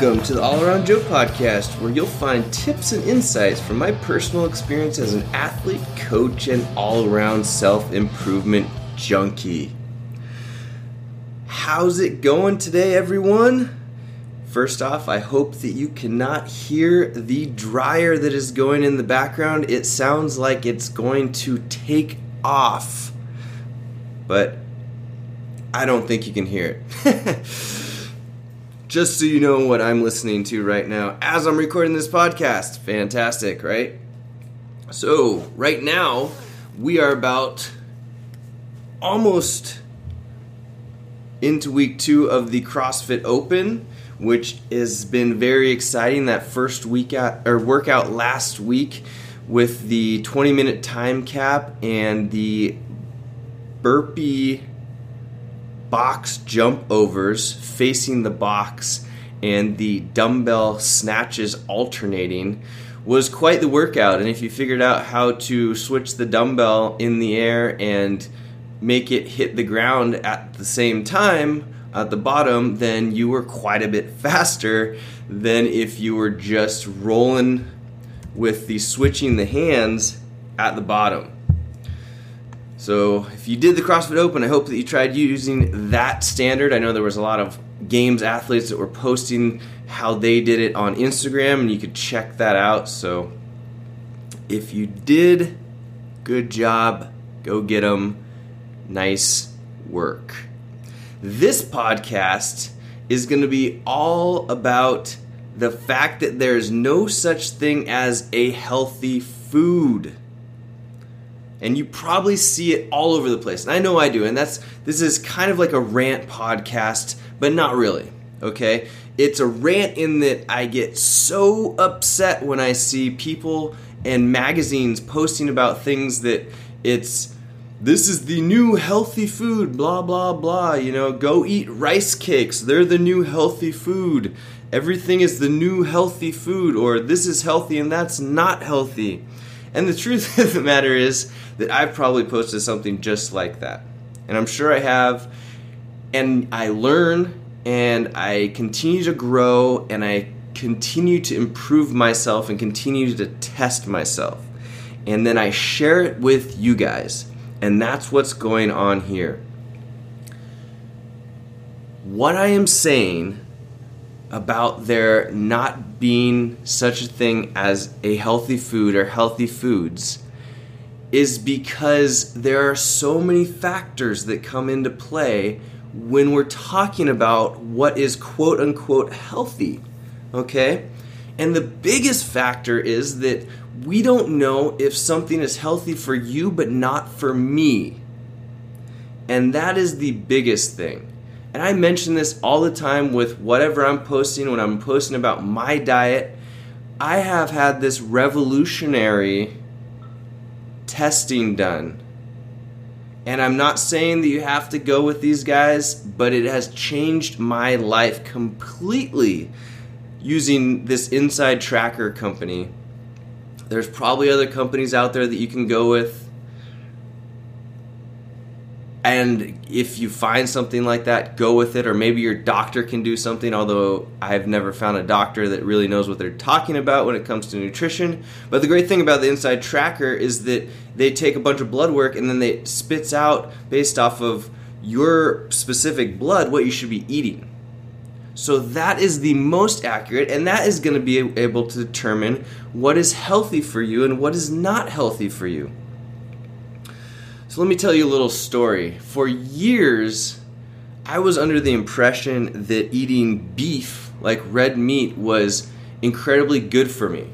Welcome to the All Around Joe podcast, where you'll find tips and insights from my personal experience as an athlete, coach, and all around self improvement junkie. How's it going today, everyone? First off, I hope that you cannot hear the dryer that is going in the background. It sounds like it's going to take off, but I don't think you can hear it. Just so you know what I'm listening to right now as I'm recording this podcast. Fantastic, right? So, right now, we are about almost into week two of the CrossFit Open, which has been very exciting. That first week at, or workout last week with the 20 minute time cap and the burpee box jump overs facing the box and the dumbbell snatches alternating was quite the workout. And if you figured out how to switch the dumbbell in the air and make it hit the ground at the same time at the bottom, then you were quite a bit faster than if you were just rolling with the switching the hands at the bottom. So if you did the CrossFit Open, I hope that you tried using that standard. I know there was a lot of games athletes that were posting how they did it on Instagram, and you could check that out. So if you did, good job. Go get them. Nice work. This podcast is going to be all about the fact that there's no such thing as a healthy food and you probably see it all over the place. And I know I do. And that's this is kind of like a rant podcast, but not really. Okay? It's a rant in that I get so upset when I see people and magazines posting about things that it's this is the new healthy food, blah blah blah, you know, go eat rice cakes. They're the new healthy food. Everything is the new healthy food or this is healthy and that's not healthy. And the truth of the matter is that I've probably posted something just like that. And I'm sure I have. And I learn and I continue to grow and I continue to improve myself and continue to test myself. And then I share it with you guys. And that's what's going on here. What I am saying about there not being such a thing as a healthy food or healthy foods is because there are so many factors that come into play when we're talking about what is quote unquote healthy. Okay? And the biggest factor is that we don't know if something is healthy for you but not for me. And that is the biggest thing. And I mention this all the time with whatever I'm posting when I'm posting about my diet. I have had this revolutionary testing done. And I'm not saying that you have to go with these guys, but it has changed my life completely using this inside tracker company. There's probably other companies out there that you can go with and if you find something like that, go with it. Or maybe your doctor can do something, although I've never found a doctor that really knows what they're talking about when it comes to nutrition. But the great thing about the Inside Tracker is that they take a bunch of blood work and then they spits out based off of your specific blood what you should be eating. So that is the most accurate, and that is going to be able to determine what is healthy for you and what is not healthy for you. So let me tell you a little story. For years, I was under the impression that eating beef, like red meat, was incredibly good for me.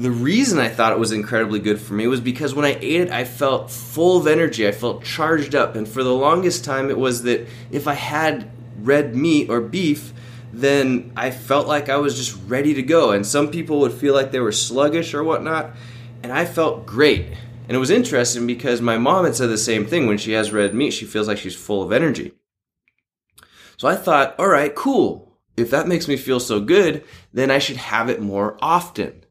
The reason I thought it was incredibly good for me was because when I ate it, I felt full of energy. I felt charged up. And for the longest time, it was that if I had red meat or beef, then I felt like I was just ready to go. And some people would feel like they were sluggish or whatnot and I felt great. And it was interesting because my mom had said the same thing. When she has red meat, she feels like she's full of energy. So I thought, all right, cool. If that makes me feel so good, then I should have it more often.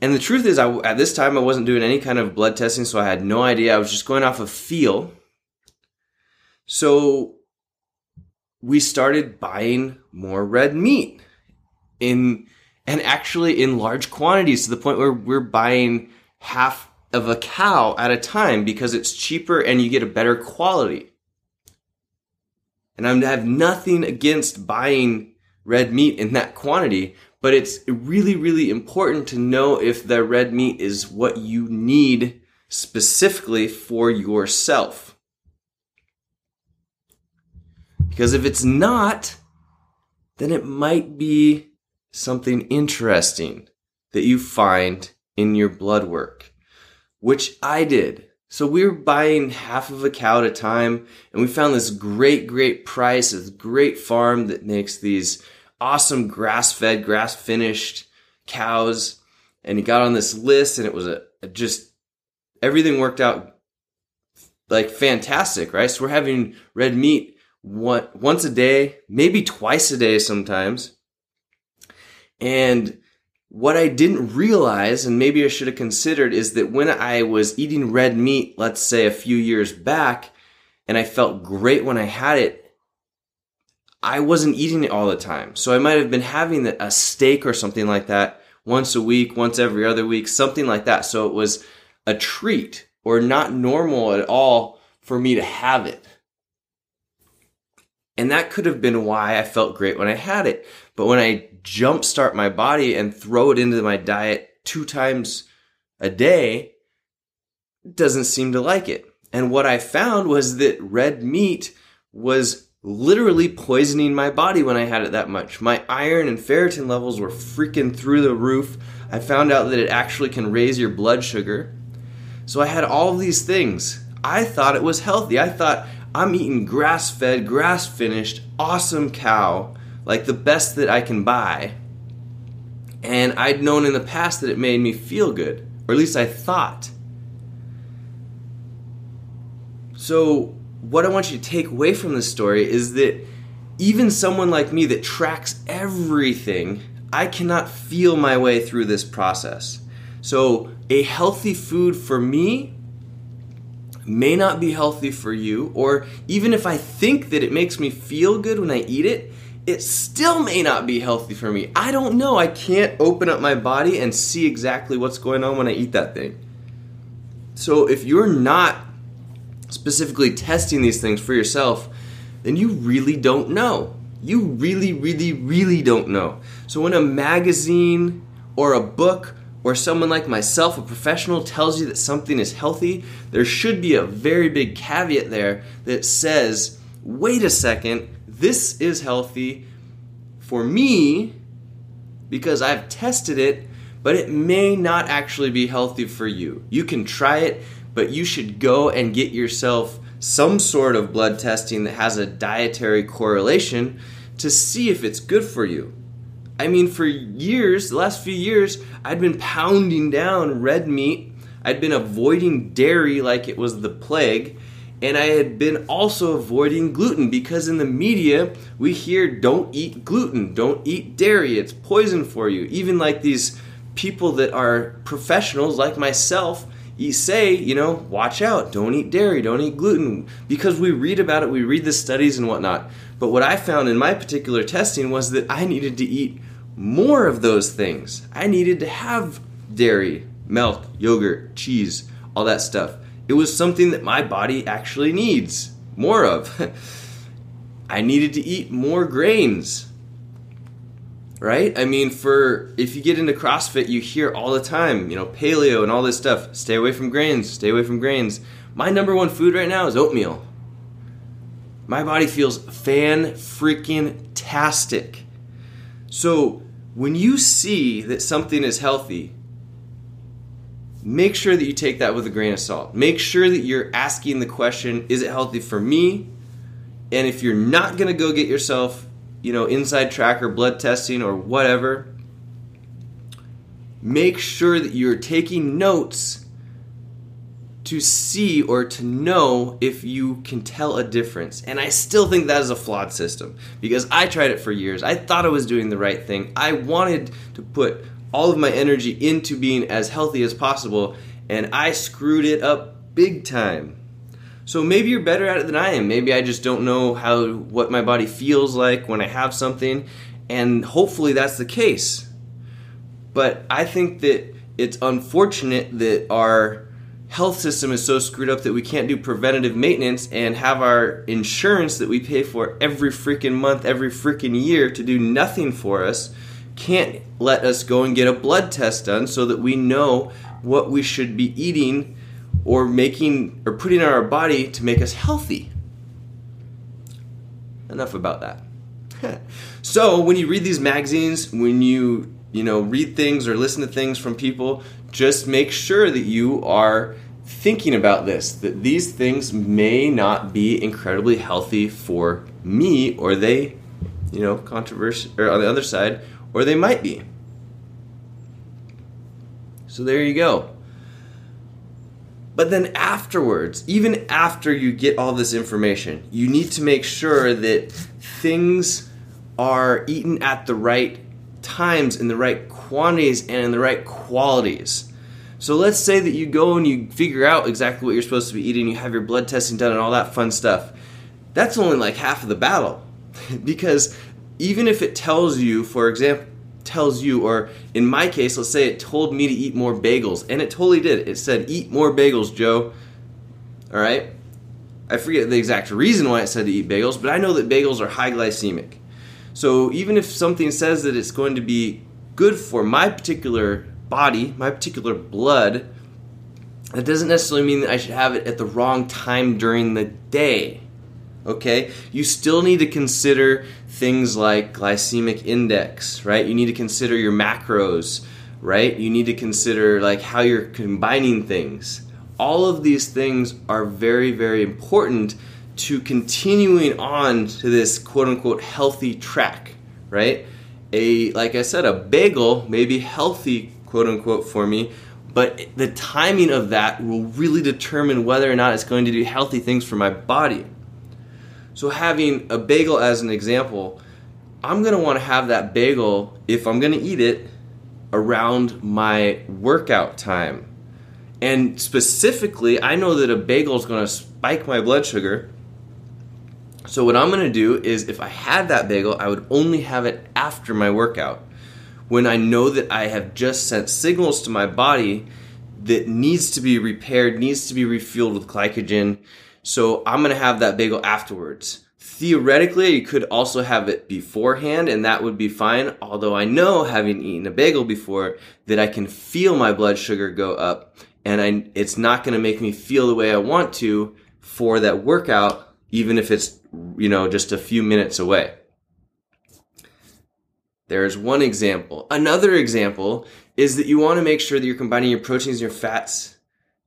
And the truth is, I, at this time, I wasn't doing any kind of blood testing, so I had no idea. I was just going off of feel. So we started buying more red meat in and actually in large quantities to the point where we're buying half of a cow at a time because it's cheaper and you get a better quality. And I have nothing against buying red meat in that quantity, but it's really, really important to know if the red meat is what you need specifically for yourself. Because if it's not, then it might be something interesting that you find in your blood work, which I did. So we were buying half of a cow at a time, and we found this great, great price, this great farm that makes these awesome grass fed, grass finished cows. And he got on this list, and it was a, a just everything worked out like fantastic, right? So we're having red meat one, once a day, maybe twice a day sometimes. And what I didn't realize, and maybe I should have considered, is that when I was eating red meat, let's say a few years back, and I felt great when I had it, I wasn't eating it all the time. So I might have been having a steak or something like that once a week, once every other week, something like that. So it was a treat or not normal at all for me to have it. And that could have been why I felt great when I had it. But when I jumpstart my body and throw it into my diet two times a day, doesn't seem to like it. And what I found was that red meat was literally poisoning my body when I had it that much. My iron and ferritin levels were freaking through the roof. I found out that it actually can raise your blood sugar. So I had all these things. I thought it was healthy. I thought I'm eating grass fed, grass finished, awesome cow, like the best that I can buy. And I'd known in the past that it made me feel good, or at least I thought. So, what I want you to take away from this story is that even someone like me that tracks everything, I cannot feel my way through this process. So, a healthy food for me may not be healthy for you, or even if I think that it makes me feel good when I eat it, it still may not be healthy for me. I don't know. I can't open up my body and see exactly what's going on when I eat that thing. So if you're not specifically testing these things for yourself, then you really don't know. You really, really, really don't know. So when a magazine or a book or someone like myself, a professional, tells you that something is healthy, there should be a very big caveat there that says, wait a second, this is healthy for me because I've tested it, but it may not actually be healthy for you. You can try it, but you should go and get yourself some sort of blood testing that has a dietary correlation to see if it's good for you. I mean, for years, the last few years, I'd been pounding down red meat. I'd been avoiding dairy like it was the plague. And I had been also avoiding gluten because in the media, we hear don't eat gluten, don't eat dairy, it's poison for you. Even like these people that are professionals like myself you say, you know, watch out, don't eat dairy, don't eat gluten, because we read about it, we read the studies and whatnot. But what I found in my particular testing was that I needed to eat more of those things. I needed to have dairy, milk, yogurt, cheese, all that stuff. It was something that my body actually needs more of. I needed to eat more grains. Right? I mean, for if you get into CrossFit, you hear all the time, you know, paleo and all this stuff. Stay away from grains, stay away from grains. My number one food right now is oatmeal. My body feels fan freaking tastic. So, when you see that something is healthy, make sure that you take that with a grain of salt. Make sure that you're asking the question, is it healthy for me? And if you're not going to go get yourself, you know, inside tracker blood testing or whatever, make sure that you're taking notes to see or to know if you can tell a difference. And I still think that is a flawed system because I tried it for years. I thought I was doing the right thing. I wanted to put all of my energy into being as healthy as possible, and I screwed it up big time. So maybe you're better at it than I am. Maybe I just don't know how what my body feels like when I have something, and hopefully that's the case. But I think that it's unfortunate that our health system is so screwed up that we can't do preventative maintenance and have our insurance that we pay for every freaking month, every freaking year to do nothing for us can't let us go and get a blood test done so that we know what we should be eating or making or putting in our body to make us healthy. Enough about that. so, when you read these magazines, when you, you know, read things or listen to things from people, just make sure that you are thinking about this that these things may not be incredibly healthy for me or they, you know, controversial or on the other side or they might be. So there you go. But then afterwards, even after you get all this information, you need to make sure that things are eaten at the right times, in the right quantities, and in the right qualities. So let's say that you go and you figure out exactly what you're supposed to be eating, you have your blood testing done, and all that fun stuff. That's only like half of the battle. because even if it tells you, for example, tells you, or in my case, let's say it told me to eat more bagels, and it totally did. It said, eat more bagels, Joe. All right? I forget the exact reason why it said to eat bagels, but I know that bagels are high glycemic. So even if something says that it's going to be good for my particular body, my particular blood, that doesn't necessarily mean that I should have it at the wrong time during the day okay? You still need to consider things like glycemic index, right? You need to consider your macros, right? You need to consider like how you're combining things. All of these things are very, very important to continuing on to this quote unquote healthy track, right? A like I said, a bagel may be healthy, quote unquote, for me, but the timing of that will really determine whether or not it's going to do healthy things for my body. So having a bagel as an example, I'm to want to have that bagel if I'm to eat it around my workout time. And specifically, I know that a bagel is to spike my blood sugar. So what I'm to do is if I had that bagel, I would only have it after my workout. When I know that I have just sent signals to my body that needs to be repaired, needs to be refueled with glycogen, so I'm going to have that bagel afterwards. Theoretically, you could also have it beforehand and that would be fine. Although I know having eaten a bagel before that I can feel my blood sugar go up and I, it's not going to make me feel the way I want to for that workout, even if it's, you know, just a few minutes away. There's one example. Another example is that you want to make sure that you're combining your proteins and your fats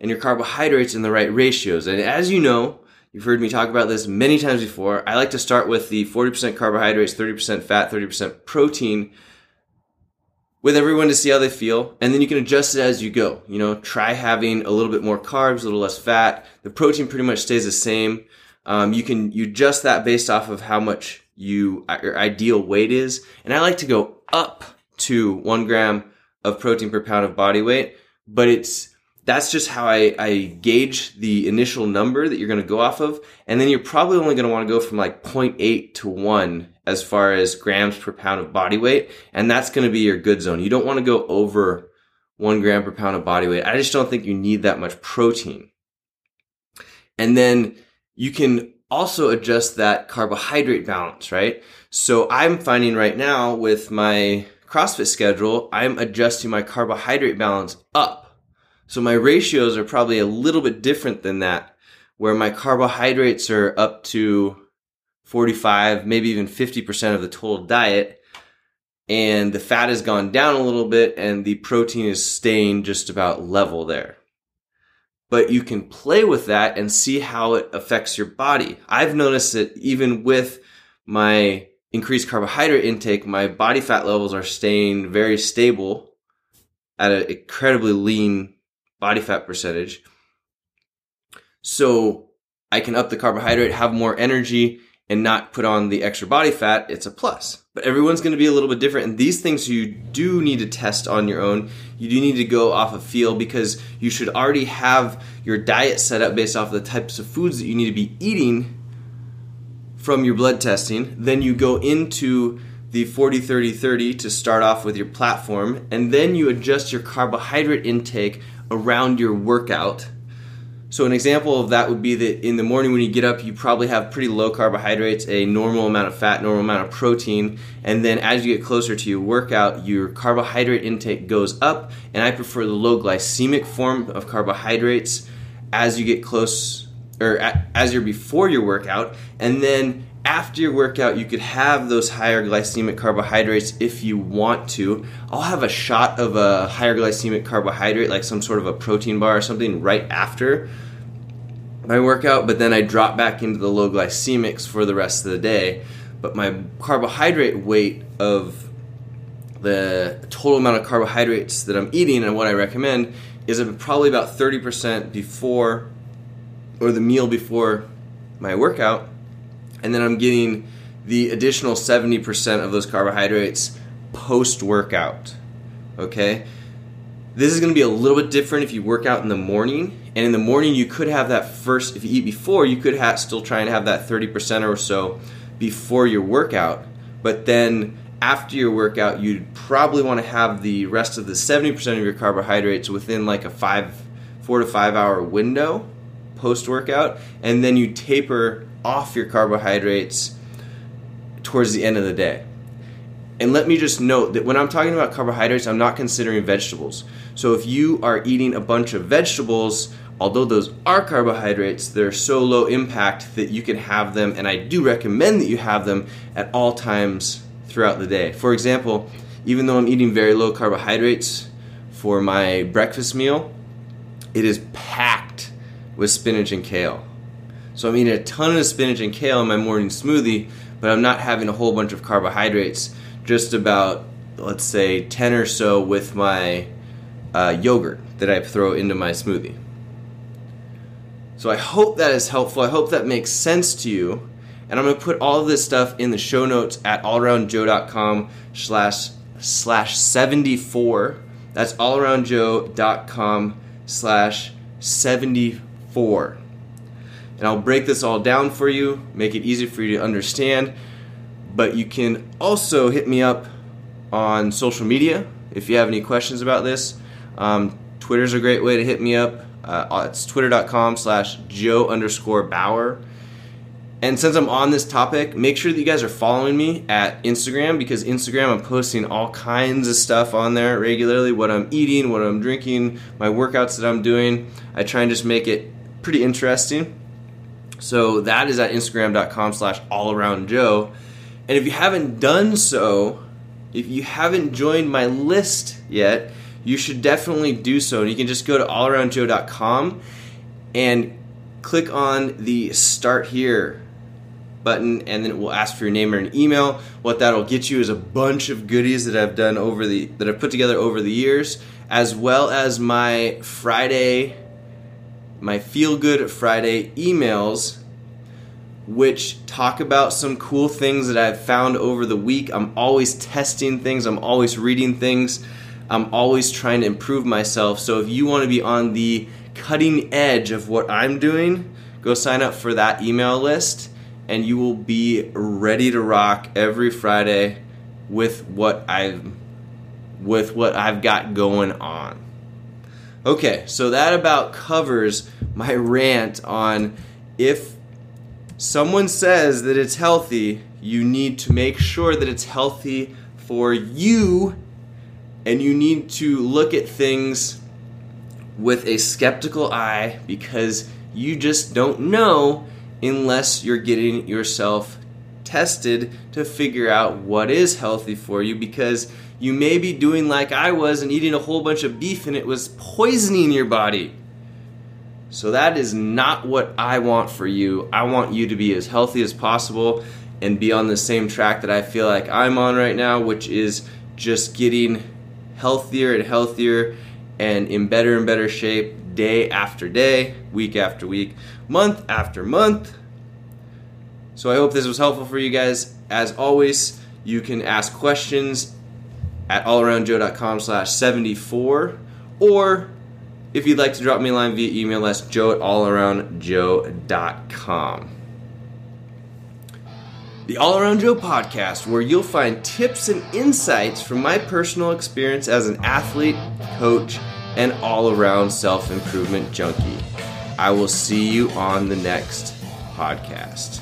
and your carbohydrates in the right ratios. And as you know, you've heard me talk about this many times before. I like to start with the 40% carbohydrates, 30% fat, 30% protein with everyone to see how they feel. And then you can adjust it as you go. You know, try having a little bit more carbs, a little less fat. The protein pretty much stays the same. Um, you can you adjust that based off of how much you your ideal weight is. And I like to go up to one gram of protein per pound of body weight, but it's that's just how I, I gauge the initial number that you're going to go off of. And then you're probably only going to want to go from like 0.8 to 1 as far as grams per pound of body weight. And that's going to be your good zone. You don't want to go over 1 gram per pound of body weight. I just don't think you need that much protein. And then you can also adjust that carbohydrate balance, right? So I'm finding right now with my CrossFit schedule, I'm adjusting my carbohydrate balance up so my ratios are probably a little bit different than that, where my carbohydrates are up to 45, maybe even 50% of the total diet. And the fat has gone down a little bit and the protein is staying just about level there. But you can play with that and see how it affects your body. I've noticed that even with my increased carbohydrate intake, my body fat levels are staying very stable at an incredibly lean body fat percentage. So I can up the carbohydrate, have more energy, and not put on the extra body fat, it's a plus. But everyone's going to be a little bit different. And these things you do need to test on your own. You do need to go off of feel because you should already have your diet set up based off of the types of foods that you need to be eating from your blood testing. Then you go into the 40 30 30 to start off with your platform. And then you adjust your carbohydrate intake around your workout. So an example of that would be that in the morning when you get up, you probably have pretty low carbohydrates, a normal amount of fat, normal amount of protein, and then as you get closer to your workout, your carbohydrate intake goes up, and I prefer the low glycemic form of carbohydrates as you get close or as you're before your workout, and then after your workout, you could have those higher glycemic carbohydrates if you want to. I'll have a shot of a higher glycemic carbohydrate, like some sort of a protein bar or something, right after my workout, but then I drop back into the low glycemics for the rest of the day. But my carbohydrate weight of the total amount of carbohydrates that I'm eating and what I recommend is probably about 30% before or the meal before my workout and then I'm getting the additional 70% of those carbohydrates post workout. Okay? This is going to be a little bit different if you work out in the morning. And in the morning, you could have that first, if you eat before, you could have, still try and have that 30% or so before your workout. But then after your workout, you'd probably want to have the rest of the 70% of your carbohydrates within like a five, four to five hour window post workout. And then you taper off your carbohydrates towards the end of the day. And let me just note that when I'm talking about carbohydrates, I'm not considering vegetables. So if you are eating a bunch of vegetables, although those are carbohydrates, they're so low impact that you can have them, and I do recommend that you have them at all times throughout the day. For example, even though I'm eating very low carbohydrates for my breakfast meal, it is packed with spinach and kale. So I'm eating a ton of spinach and kale in my morning smoothie, but I'm not having a whole bunch of carbohydrates. Just about, let's say, 10 or so with my uh, yogurt that I throw into my smoothie. So I hope that is helpful. I hope that makes sense to you. And I'm going to put all of this stuff in the show notes at allaroundjoe.com slash slash 74. That's allaroundjoe.com slash 74 and I'll break this all down for you, make it easy for you to understand. But you can also hit me up on social media if you have any questions about this. Um, Twitter's a great way to hit me up. Uh, it's twitter.com slash joe underscore bauer. And since I'm on this topic, make sure that you guys are following me at Instagram because Instagram, I'm posting all kinds of stuff on there regularly what I'm eating, what I'm drinking, my workouts that I'm doing. I try and just make it pretty interesting. So that is at Instagram.com slash all around Joe. And if you haven't done so, if you haven't joined my list yet, you should definitely do so. And you can just go to allaroundjoe.com and click on the start here button and then it will ask for your name or an email. What that'll get you is a bunch of goodies that I've done over the that I've put together over the years, as well as my Friday my Feel Good Friday emails, which talk about some cool things that I've found over the week. I'm always testing things, I'm always reading things, I'm always trying to improve myself. So if you want to be on the cutting edge of what I'm doing, go sign up for that email list and you will be ready to rock every Friday with what I've with what I've got going on. Okay, so that about covers my rant on if someone says that it's healthy, you need to make sure that it's healthy for you and you need to look at things with a skeptical eye because you just don't know unless you're getting yourself tested to figure out what is healthy for you because you may be doing like I was and eating a whole bunch of beef and it was poisoning your body. So that is not what I want for you. I want you to be as healthy as possible and be on the same track that I feel like I'm on right now, which is just getting healthier and healthier and in better and better shape day after day, week after week, month after month. So I hope this was helpful for you guys. As always, you can ask questions at allaroundjoe.com slash 74 or if you'd like to drop me a line via email, that's joe at allaroundjoe.com. The All Around Joe podcast, where you'll find tips and insights from my personal experience as an athlete, coach, and all around self improvement junkie. I will see you on the next podcast.